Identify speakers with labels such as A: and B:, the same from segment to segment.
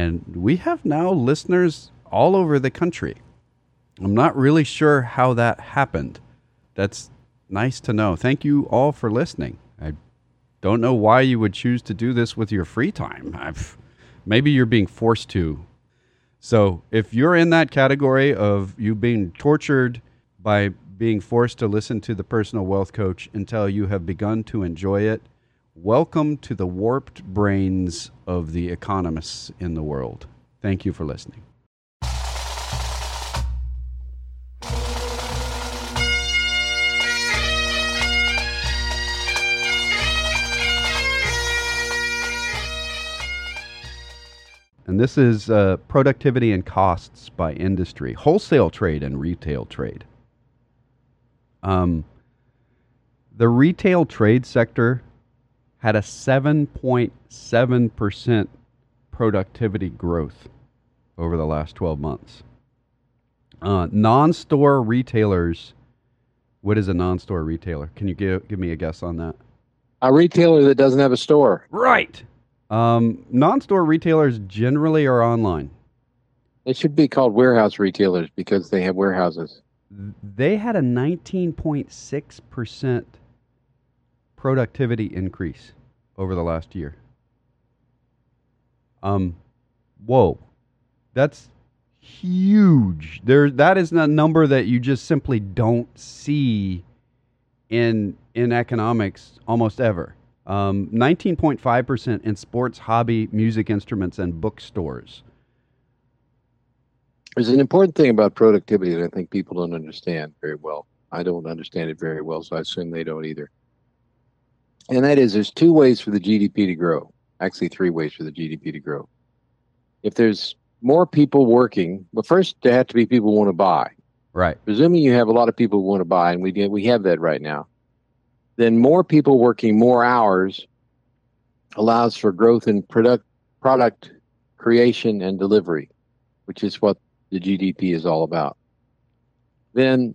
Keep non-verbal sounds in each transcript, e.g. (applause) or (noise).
A: And we have now listeners all over the country. I'm not really sure how that happened. That's nice to know. Thank you all for listening. I don't know why you would choose to do this with your free time. I've, maybe you're being forced to. So if you're in that category of you being tortured by being forced to listen to the personal wealth coach until you have begun to enjoy it, welcome to the warped brains of the economists in the world. Thank you for listening. And this is uh, productivity and costs by industry, wholesale trade and retail trade. Um, the retail trade sector had a 7.7% productivity growth over the last 12 months. Uh, non store retailers, what is a non store retailer? Can you give, give me a guess on that?
B: A retailer that doesn't have a store.
A: Right. Um, non-store retailers generally are online.
B: They should be called warehouse retailers because they have warehouses.
A: They had a 19.6% productivity increase over the last year. Um, whoa, that's huge. There, that is a number that you just simply don't see in in economics almost ever. Um, 19.5% in sports, hobby, music instruments, and bookstores.
B: There's an important thing about productivity that I think people don't understand very well. I don't understand it very well, so I assume they don't either. And that is there's two ways for the GDP to grow. Actually, three ways for the GDP to grow. If there's more people working, but first there have to be people who want to buy.
A: Right.
B: Presuming you have a lot of people who want to buy, and we we have that right now then more people working more hours allows for growth in product product creation and delivery, which is what the GDP is all about. Then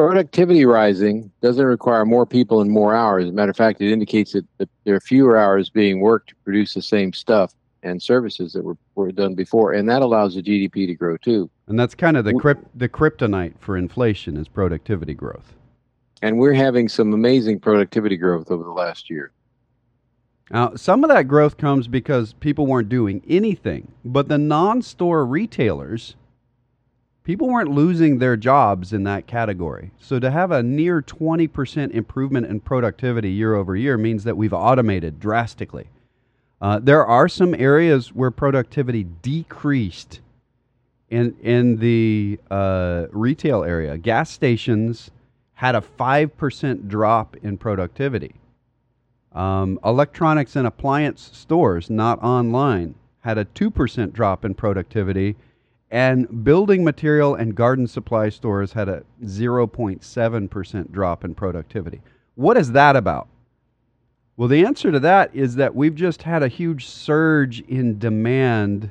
B: productivity rising doesn't require more people and more hours. As a matter of fact, it indicates that, that there are fewer hours being worked to produce the same stuff and services that were, were done before, and that allows the GDP to grow too.
A: And that's kind of the crypt, the kryptonite for inflation is productivity growth
B: and we're having some amazing productivity growth over the last year.
A: Now, some of that growth comes because people weren't doing anything, but the non store retailers, people weren't losing their jobs in that category. So to have a near 20% improvement in productivity year over year means that we've automated drastically. Uh, there are some areas where productivity decreased in, in the uh, retail area. Gas stations had a 5% drop in productivity. Um, electronics and appliance stores, not online, had a 2% drop in productivity. And building material and garden supply stores had a 0.7% drop in productivity. What is that about? Well, the answer to that is that we've just had a huge surge in demand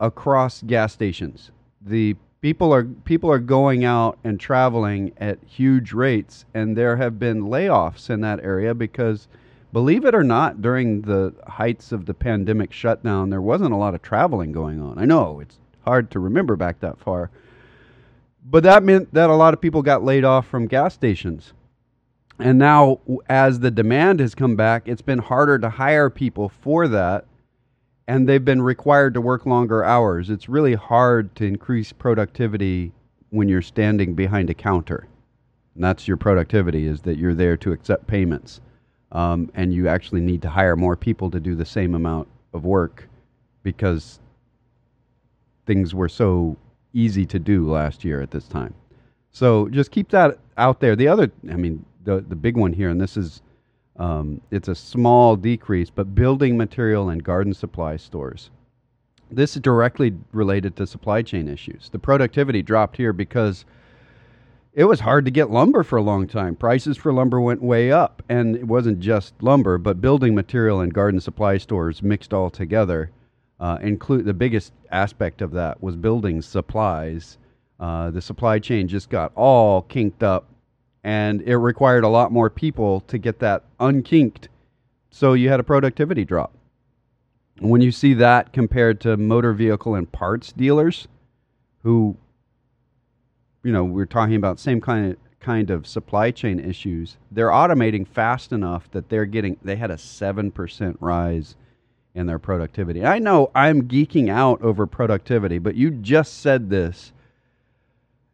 A: across gas stations. The people are people are going out and traveling at huge rates and there have been layoffs in that area because believe it or not during the heights of the pandemic shutdown there wasn't a lot of traveling going on i know it's hard to remember back that far but that meant that a lot of people got laid off from gas stations and now as the demand has come back it's been harder to hire people for that and they've been required to work longer hours. It's really hard to increase productivity when you're standing behind a counter. And that's your productivity is that you're there to accept payments. Um, and you actually need to hire more people to do the same amount of work because things were so easy to do last year at this time. So just keep that out there. The other, I mean, the the big one here, and this is um, it's a small decrease, but building material and garden supply stores. This is directly related to supply chain issues. The productivity dropped here because it was hard to get lumber for a long time. Prices for lumber went way up, and it wasn't just lumber, but building material and garden supply stores mixed all together. Uh, include the biggest aspect of that was building supplies. Uh, the supply chain just got all kinked up and it required a lot more people to get that unkinked. So you had a productivity drop. When you see that compared to motor vehicle and parts dealers who you know, we're talking about same kind of kind of supply chain issues. They're automating fast enough that they're getting they had a 7% rise in their productivity. I know I'm geeking out over productivity, but you just said this.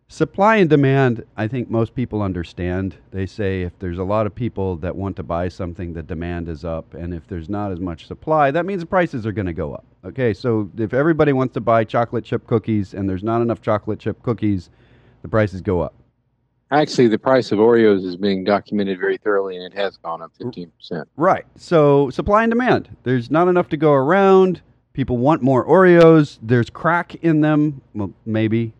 A: Supply and demand, I think most people understand. They say if there's a lot of people that want to buy something, the demand is up. And if there's not as much supply, that means the prices are going to go up. Okay, so if everybody wants to buy chocolate chip cookies and there's not enough chocolate chip cookies, the prices go up.
B: Actually, the price of Oreos is being documented very thoroughly, and it has gone up 15%.
A: Right. So, supply and demand. There's not enough to go around. People want more Oreos. There's crack in them. Well, maybe.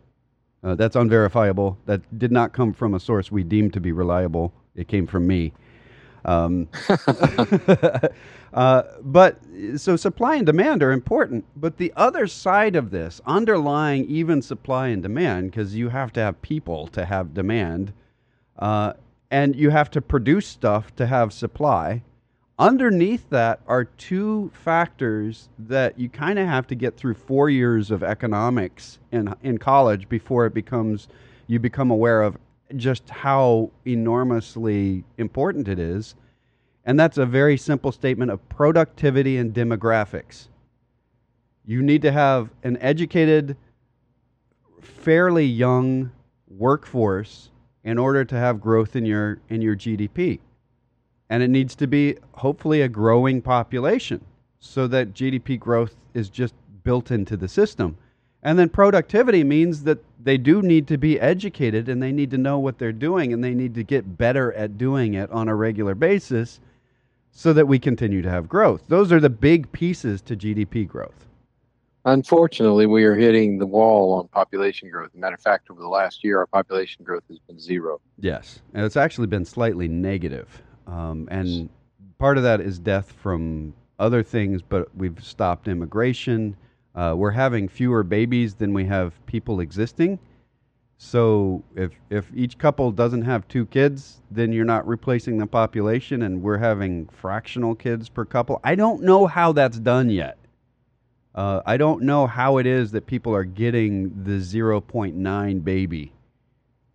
A: Uh, that's unverifiable. That did not come from a source we deemed to be reliable. It came from me. Um, (laughs) (laughs) uh, but so supply and demand are important. But the other side of this, underlying even supply and demand, because you have to have people to have demand, uh, and you have to produce stuff to have supply. Underneath that are two factors that you kind of have to get through four years of economics in in college before it becomes you become aware of just how enormously important it is. And that's a very simple statement of productivity and demographics. You need to have an educated, fairly young workforce in order to have growth in your in your GDP. And it needs to be hopefully a growing population so that GDP growth is just built into the system. And then productivity means that they do need to be educated and they need to know what they're doing and they need to get better at doing it on a regular basis so that we continue to have growth. Those are the big pieces to GDP growth.
B: Unfortunately, we are hitting the wall on population growth. Matter of fact, over the last year, our population growth has been zero.
A: Yes, and it's actually been slightly negative. Um, and part of that is death from other things, but we've stopped immigration uh, we're having fewer babies than we have people existing. So if if each couple doesn't have two kids, then you're not replacing the population, and we're having fractional kids per couple. I don't know how that's done yet. Uh, I don't know how it is that people are getting the 0.9 baby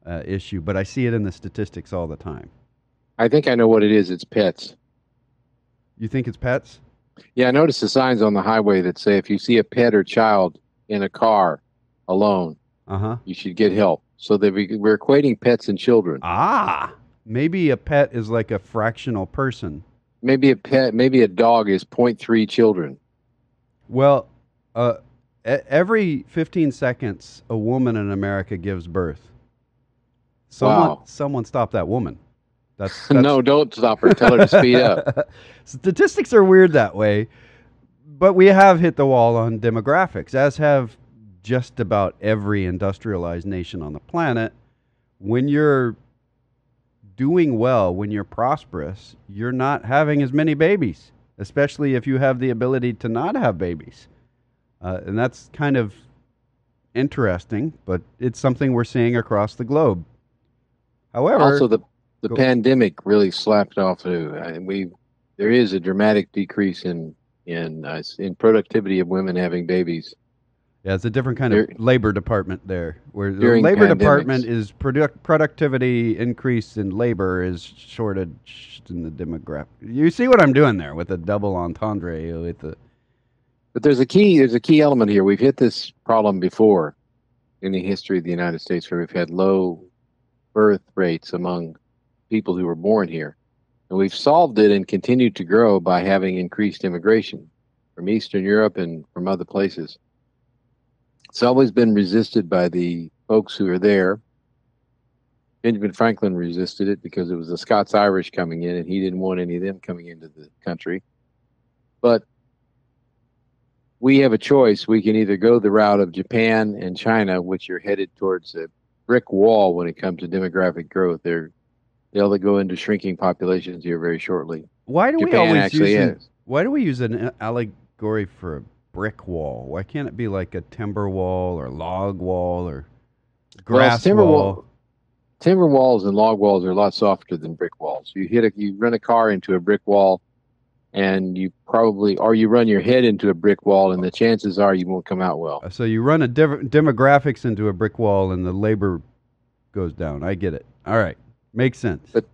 A: uh, issue, but I see it in the statistics all the time.
B: I think I know what it is. It's pets.
A: You think it's pets?
B: Yeah, I noticed the signs on the highway that say if you see a pet or child in a car alone,
A: uh-huh.
B: you should get help. So that we, we're equating pets and children.
A: Ah, maybe a pet is like a fractional person.
B: Maybe a pet, maybe a dog is 0.3 children.
A: Well, uh, every 15 seconds, a woman in America gives birth. Someone, wow. someone stop that woman.
B: That's, (laughs) that's no, don't stop her. Tell her to speed up. (laughs)
A: Statistics are weird that way, but we have hit the wall on demographics, as have just about every industrialized nation on the planet. When you're doing well, when you're prosperous, you're not having as many babies, especially if you have the ability to not have babies. Uh, and that's kind of interesting, but it's something we're seeing across the globe. However,
B: also the the Go. pandemic really slapped off and we there is a dramatic decrease in in uh, in productivity of women having babies.
A: Yeah, it's a different kind of labor department there, where the labor pandemics. department is product productivity increase in labor is shortage in the demographic. You see what I'm doing there with the double entendre with the.
B: But there's a key. There's a key element here. We've hit this problem before in the history of the United States, where we've had low birth rates among people who were born here. And we've solved it and continued to grow by having increased immigration from Eastern Europe and from other places. It's always been resisted by the folks who are there. Benjamin Franklin resisted it because it was the Scots Irish coming in and he didn't want any of them coming into the country. But we have a choice. We can either go the route of Japan and China, which are headed towards a brick wall when it comes to demographic growth. They're they'll go into shrinking populations here very shortly.
A: Why do Japan we always use an, why do we use an allegory for a brick wall? Why can't it be like a timber wall or log wall or grass well, timber wall? wall?
B: Timber walls and log walls are a lot softer than brick walls. You hit a, you run a car into a brick wall, and you probably or you run your head into a brick wall, and the chances are you won't come out well.
A: Uh, so you run a div- demographics into a brick wall, and the labor goes down. I get it. All right, makes sense.
B: But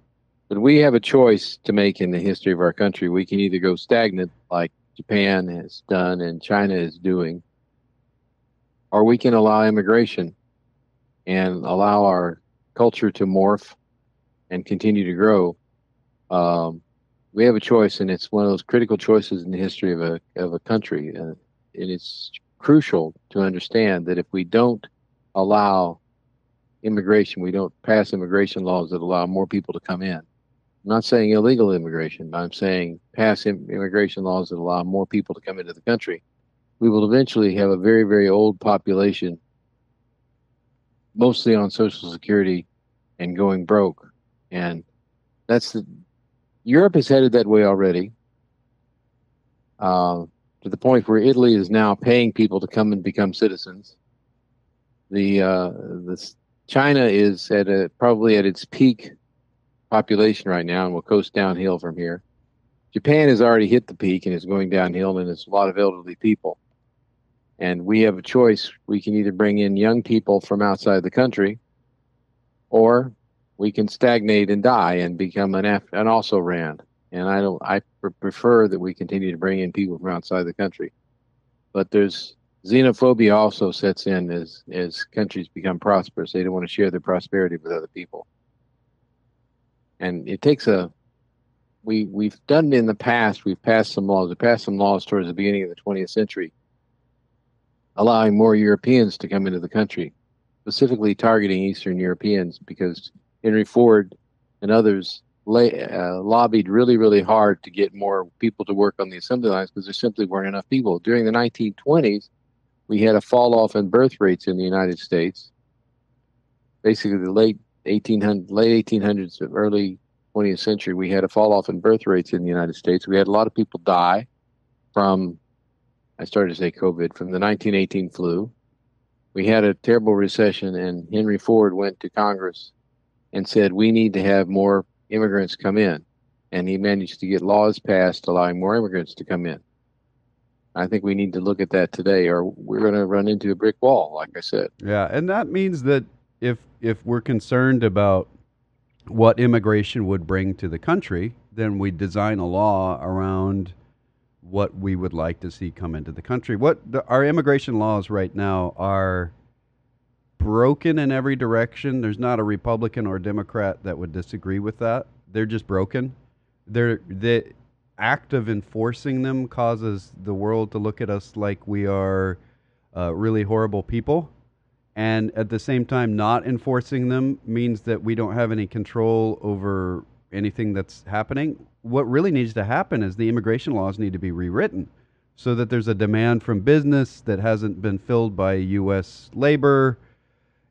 B: but we have a choice to make in the history of our country. We can either go stagnant, like Japan has done and China is doing, or we can allow immigration and allow our culture to morph and continue to grow. Um, we have a choice, and it's one of those critical choices in the history of a of a country. Uh, and it's crucial to understand that if we don't allow immigration, we don't pass immigration laws that allow more people to come in. I'm not saying illegal immigration. But I'm saying pass immigration laws that allow more people to come into the country. We will eventually have a very, very old population, mostly on Social Security and going broke. And that's the Europe is headed that way already. Uh, to the point where Italy is now paying people to come and become citizens. The uh, the China is at a probably at its peak population right now and will coast downhill from here. Japan has already hit the peak and is going downhill, and it's a lot of elderly people. And we have a choice. We can either bring in young people from outside the country, or we can stagnate and die and become an F- an also rand. And I don't. I pr- prefer that we continue to bring in people from outside the country. But there's xenophobia also sets in as as countries become prosperous. They don't want to share their prosperity with other people. And it takes a. We we've done it in the past. We've passed some laws. We passed some laws towards the beginning of the 20th century, allowing more Europeans to come into the country, specifically targeting Eastern Europeans because Henry Ford and others lay, uh, lobbied really, really hard to get more people to work on the assembly lines because there simply weren't enough people. During the 1920s, we had a fall off in birth rates in the United States. Basically, the late 1800, late 1800s, early 20th century, we had a fall off in birth rates in the United States. We had a lot of people die from, I started to say COVID, from the 1918 flu. We had a terrible recession, and Henry Ford went to Congress and said we need to have more immigrants come in. And he managed to get laws passed allowing more immigrants to come in. I think we need to look at that today, or we're going to run into a brick wall, like I said.
A: Yeah, and that means that if if we're concerned about what immigration would bring to the country, then we design a law around what we would like to see come into the country. What the, our immigration laws right now are broken in every direction. There's not a Republican or Democrat that would disagree with that. They're just broken. They're the act of enforcing them causes the world to look at us like we are uh, really horrible people. And at the same time, not enforcing them means that we don't have any control over anything that's happening. What really needs to happen is the immigration laws need to be rewritten so that there's a demand from business that hasn't been filled by U.S. labor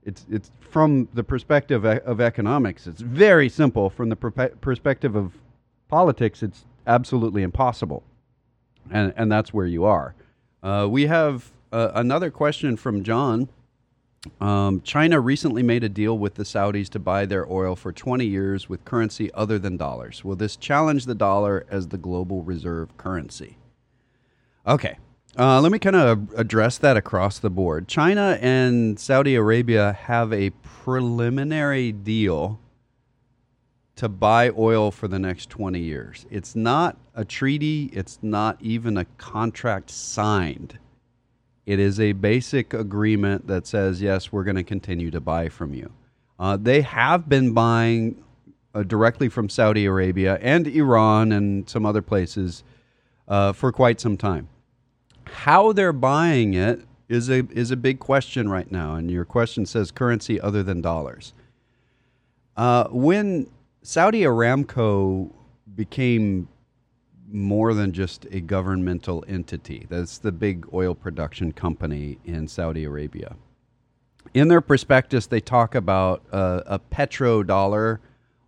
A: it's it's from the perspective of economics. It's very simple. From the perspective of politics, it's absolutely impossible, and and that's where you are. Uh, we have uh, another question from John. Um, China recently made a deal with the Saudis to buy their oil for 20 years with currency other than dollars. Will this challenge the dollar as the global reserve currency? Okay, uh, let me kind of address that across the board. China and Saudi Arabia have a preliminary deal to buy oil for the next 20 years. It's not a treaty, it's not even a contract signed. It is a basic agreement that says, yes, we're going to continue to buy from you. Uh, they have been buying uh, directly from Saudi Arabia and Iran and some other places uh, for quite some time how they're buying it is a is a big question right now. And your question says currency other than dollars. Uh, when Saudi Aramco became more than just a governmental entity, that's the big oil production company in Saudi Arabia. In their prospectus, they talk about a, petrodollar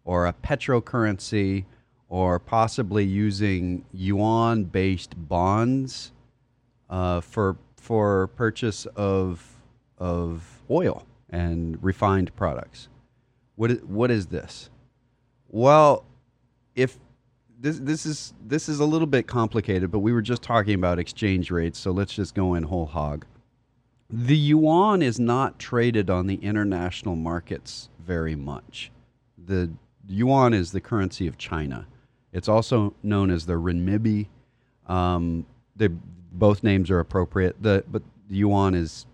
A: or a petrocurrency or possibly using yuan based bonds uh, for for purchase of of oil and refined products. What what is this? Well, if this this is this is a little bit complicated, but we were just talking about exchange rates, so let's just go in whole hog. The yuan is not traded on the international markets very much. The yuan is the currency of China. It's also known as the renminbi. Um, they both names are appropriate. The but the yuan is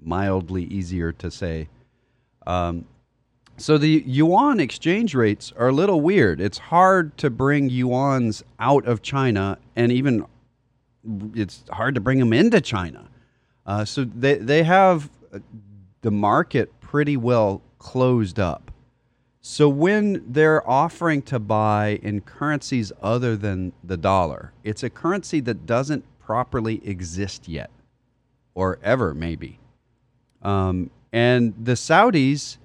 A: mildly easier to say. Um, so the yuan exchange rates are a little weird. It's hard to bring yuans out of China, and even it's hard to bring them into China. Uh, so they they have uh, the market pretty well closed up. So when they're offering to buy in currencies other than the dollar, it's a currency that doesn't properly exist yet, or ever maybe. Um, and the Saudis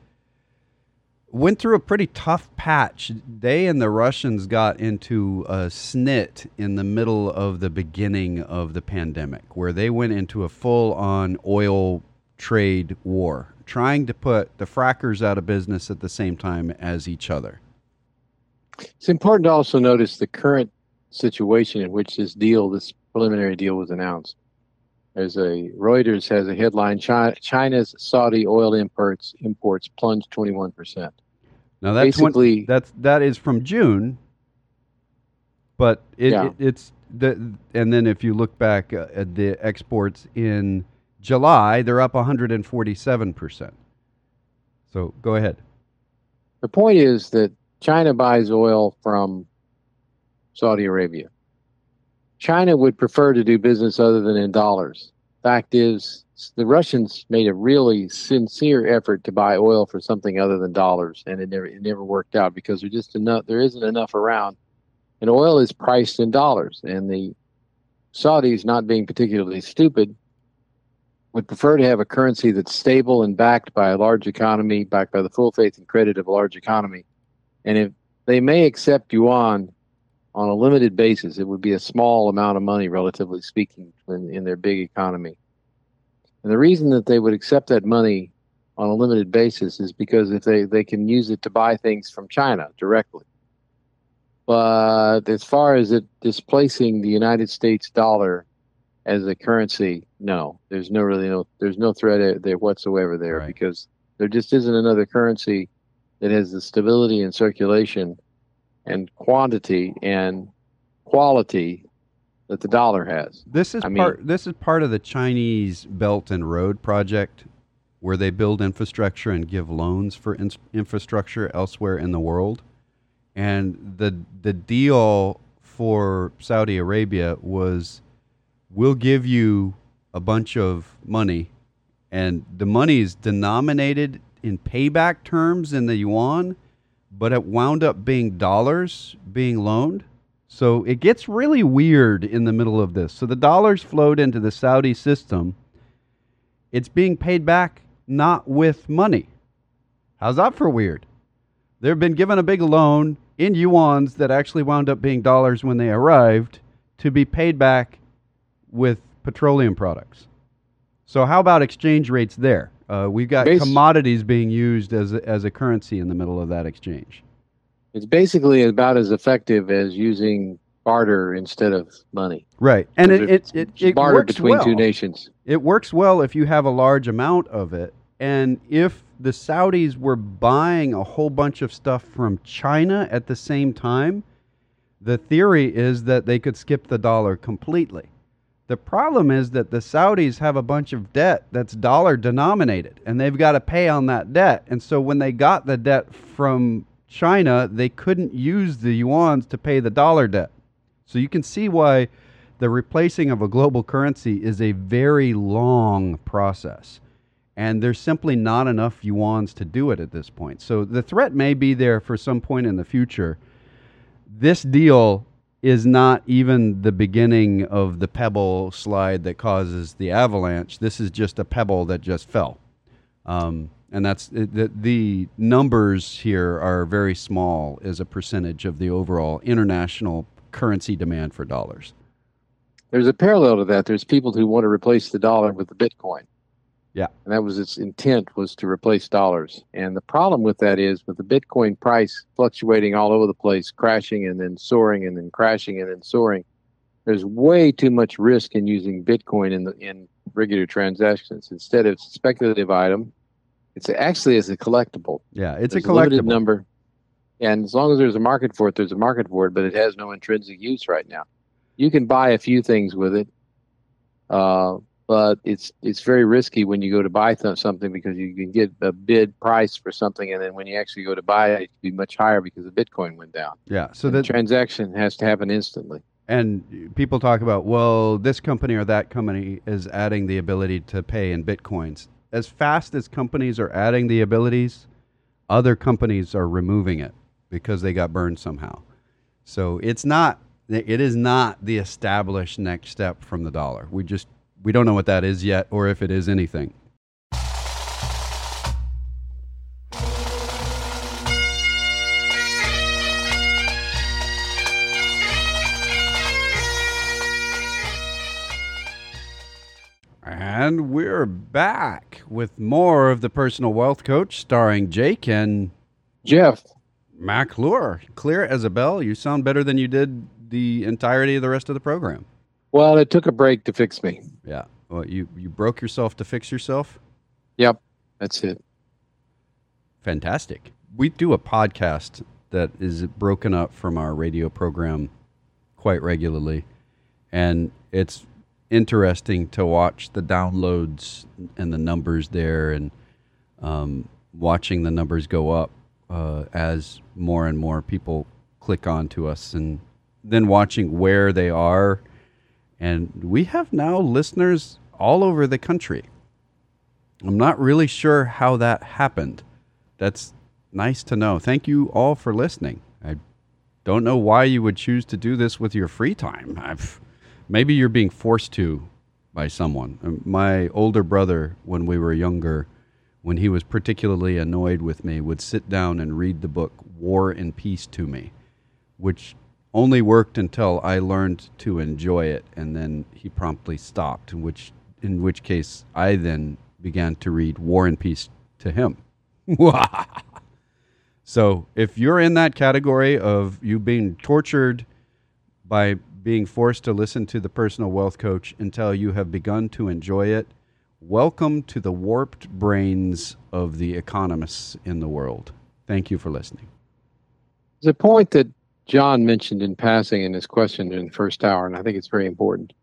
A: went through a pretty tough patch. They and the Russians got into a snit in the middle of the beginning of the pandemic, where they went into a full on oil trade war, trying to put the frackers out of business at the same time as each other.
B: It's important to also notice the current situation in which this deal, this preliminary deal, was announced. There's a Reuters has a headline: China's Saudi oil imports imports plunged 21 percent.
A: Now that's basically that's that is from June, but it, yeah. it, it's the and then if you look back uh, at the exports in July, they're up 147 percent. So go ahead.
B: The point is that China buys oil from Saudi Arabia. China would prefer to do business other than in dollars. Fact is, the Russians made a really sincere effort to buy oil for something other than dollars, and it never it never worked out because there just enough there isn't enough around, and oil is priced in dollars, and the Saudis, not being particularly stupid, would prefer to have a currency that's stable and backed by a large economy, backed by the full faith and credit of a large economy, and if they may accept yuan on a limited basis. It would be a small amount of money, relatively speaking, in, in their big economy. And the reason that they would accept that money on a limited basis is because if they, they can use it to buy things from China directly. But as far as it displacing the United States dollar as a currency, no, there's no really no there's no threat there whatsoever there right. because there just isn't another currency that has the stability and circulation and quantity and quality that the dollar has.
A: This is I part. Mean, this is part of the Chinese Belt and Road project, where they build infrastructure and give loans for in- infrastructure elsewhere in the world. And the the deal for Saudi Arabia was, we'll give you a bunch of money, and the money is denominated in payback terms in the yuan but it wound up being dollars being loaned. So it gets really weird in the middle of this. So the dollars flowed into the Saudi system. It's being paid back not with money. How's that for weird? They've been given a big loan in yuans that actually wound up being dollars when they arrived to be paid back with petroleum products. So how about exchange rates there? Uh, we've got Bas- commodities being used as a, as a currency in the middle of that exchange.
B: It's basically about as effective as using barter instead of money.
A: Right, and it it, it, it
B: barter
A: works
B: between
A: well.
B: two nations.
A: It works well if you have a large amount of it, and if the Saudis were buying a whole bunch of stuff from China at the same time, the theory is that they could skip the dollar completely. The problem is that the Saudis have a bunch of debt that's dollar denominated and they've got to pay on that debt. And so when they got the debt from China, they couldn't use the yuans to pay the dollar debt. So you can see why the replacing of a global currency is a very long process. And there's simply not enough yuans to do it at this point. So the threat may be there for some point in the future. This deal is not even the beginning of the pebble slide that causes the avalanche. This is just a pebble that just fell. Um, and that's the, the numbers here are very small as a percentage of the overall international currency demand for dollars.
B: There's a parallel to that. There's people who want to replace the dollar with the Bitcoin.
A: Yeah.
B: And that was its intent was to replace dollars. And the problem with that is with the Bitcoin price fluctuating all over the place, crashing and then soaring and then crashing and then soaring, there's way too much risk in using Bitcoin in the in regular transactions. Instead of speculative item, it's actually as a collectible.
A: Yeah, it's
B: There's
A: a collectible.
B: number. And as long as there's a market for it, there's a market for it, but it has no intrinsic use right now. You can buy a few things with it, uh, but it's it's very risky when you go to buy th- something because you can get a bid price for something, and then when you actually go to buy it, it can be much higher because the Bitcoin went down.
A: Yeah. So
B: the transaction has to happen instantly.
A: and people talk about well, this company or that company is adding the ability to pay in bitcoins. As fast as companies are adding the abilities, other companies are removing it because they got burned somehow. So it's not it is not the established next step from the dollar. We just we don't know what that is yet or if it is anything. And we're back with more of the personal wealth coach starring Jake and
B: Jeff,
A: McClure. Clear as a bell. You sound better than you did the entirety of the rest of the program.
B: Well, it took a break to fix me.
A: Yeah. Well, you, you broke yourself to fix yourself?
B: Yep, that's it.
A: Fantastic. We do a podcast that is broken up from our radio program quite regularly. And it's interesting to watch the downloads and the numbers there and um, watching the numbers go up uh, as more and more people click on to us and then watching where they are. And we have now listeners all over the country. I'm not really sure how that happened. That's nice to know. Thank you all for listening. I don't know why you would choose to do this with your free time. I've, maybe you're being forced to by someone. Um, My older brother, when we were younger, when he was particularly annoyed with me, would sit down and read the book War and Peace to me, which only worked until I learned to enjoy it, and then he promptly stopped. In which, in which case, I then began to read War and Peace to him. (laughs) so, if you're in that category of you being tortured by being forced to listen to the personal wealth coach until you have begun to enjoy it, welcome to the warped brains of the economists in the world. Thank you for listening.
B: A point that John mentioned in passing in his question in the first hour, and I think it's very important.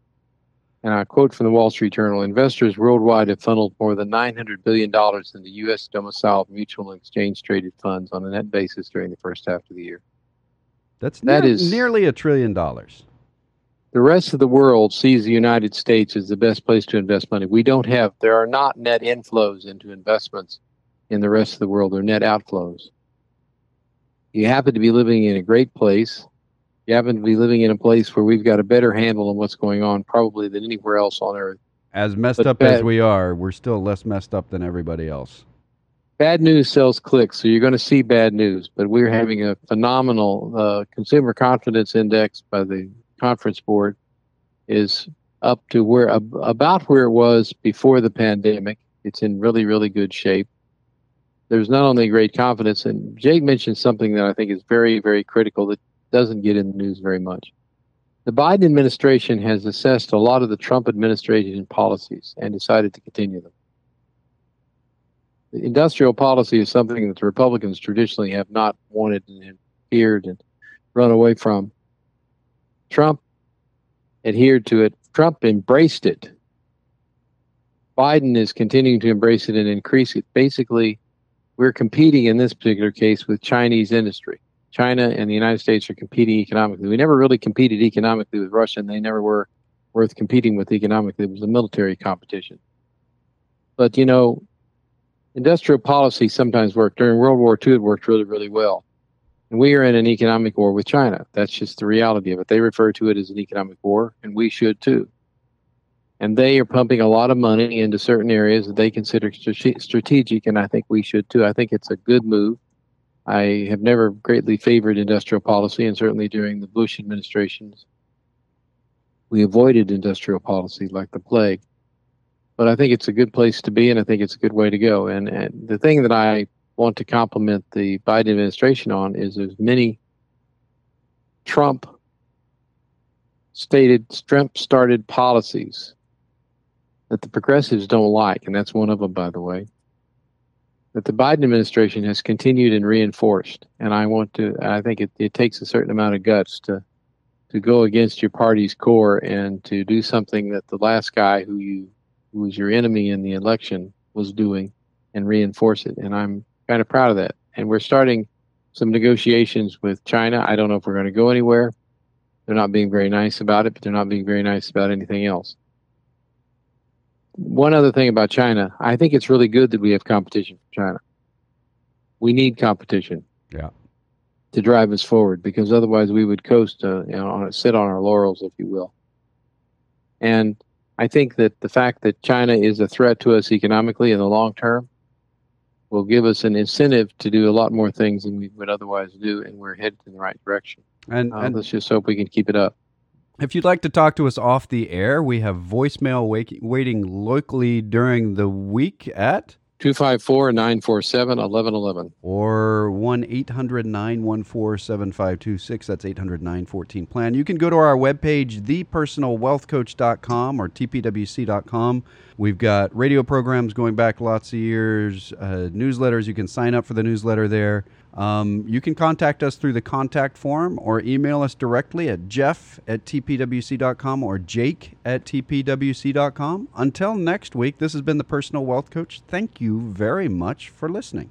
B: And I quote from the Wall Street Journal Investors worldwide have funneled more than $900 billion into U.S. domiciled mutual and exchange traded funds on a net basis during the first half of the year.
A: That's
B: That is-
A: nearly a trillion dollars.
B: The rest of the world sees the United States as the best place to invest money. We don't have, there are not net inflows into investments in the rest of the world, they're net outflows. You happen to be living in a great place. You happen to be living in a place where we've got a better handle on what's going on, probably than anywhere else on earth.
A: As messed
B: But
A: up as we are, we're still less messed up than everybody else.
B: Bad news sells clicks, so you're going to see bad news. But we're having a phenomenal uh, consumer confidence index by the conference board is up to where ab- about where it was before the pandemic. It's in really, really good shape. There's not only great confidence, and Jake mentioned something that I think is very, very critical that doesn't get in the news very much. The Biden administration has assessed a lot of the Trump administration policies and decided to continue them. The industrial policy is something that the Republicans traditionally have not wanted and feared and run away from. Trump adhered to it. Trump embraced it. Biden is continuing to embrace it and increase it. Basically, we're competing in this particular case with Chinese industry. China and the United States are competing economically. We never really competed economically with Russia, and they never were worth competing with economically. It was a military competition. But, you know, industrial policy sometimes worked. During World War II, it worked really, really well. And we are in an economic war with China. That's just the reality of it. They refer to it as an economic war, and we should too. And they are pumping a lot of money into certain areas that they consider strategic, and I think we should too. I think it's a good move. I have never greatly favored industrial policy, and certainly during the Bush administrations, we avoided industrial policy like the plague. but I think it's a good place to be, and I think it's a good way to go. And, and the thing that I want to compliment the Biden administration on is there's many Trump stated Trump started policies that the progressives don't like, and that's one of them, by the way. That the Biden administration has continued and reinforced, and I want to. I think it, it takes a certain amount of guts to to go against your party's core and to do something that the last guy who you who was your enemy in the election was doing and reinforce it. And I'm kind of proud of that. And we're starting some negotiations with China. I don't know if we're going to go anywhere. They're not being very nice about it, but they're not being very nice about anything else. One other thing about China, I think it's really good that we have competition from China. We need competition.
A: Yeah.
B: To drive us forward, because otherwise we would coast, uh, you know, on, sit on our laurels, if you will. And I think that the fact that China is a threat to us economically in the long term will give us an incentive to do a lot more things than we would otherwise do, and we're headed in the right direction.
A: And,
B: uh,
A: and
B: let's just hope we can keep it up.
A: If you'd like to talk to us off the air, we have voicemail wait- waiting locally during the week at
B: 254 947 1111.
A: or 1 800 914 7526. That's 800 914 plan. You can go to our webpage, thepersonalwealthcoach.com or tpwc.com. We've got radio programs going back lots of years, uh, newsletters. You can sign up for the newsletter there. Um, you can contact us through the contact form or email us directly at jeff at tpwc.com or jake at tpwc.com. Until next week, this has been the Personal Wealth Coach. Thank you very much for listening.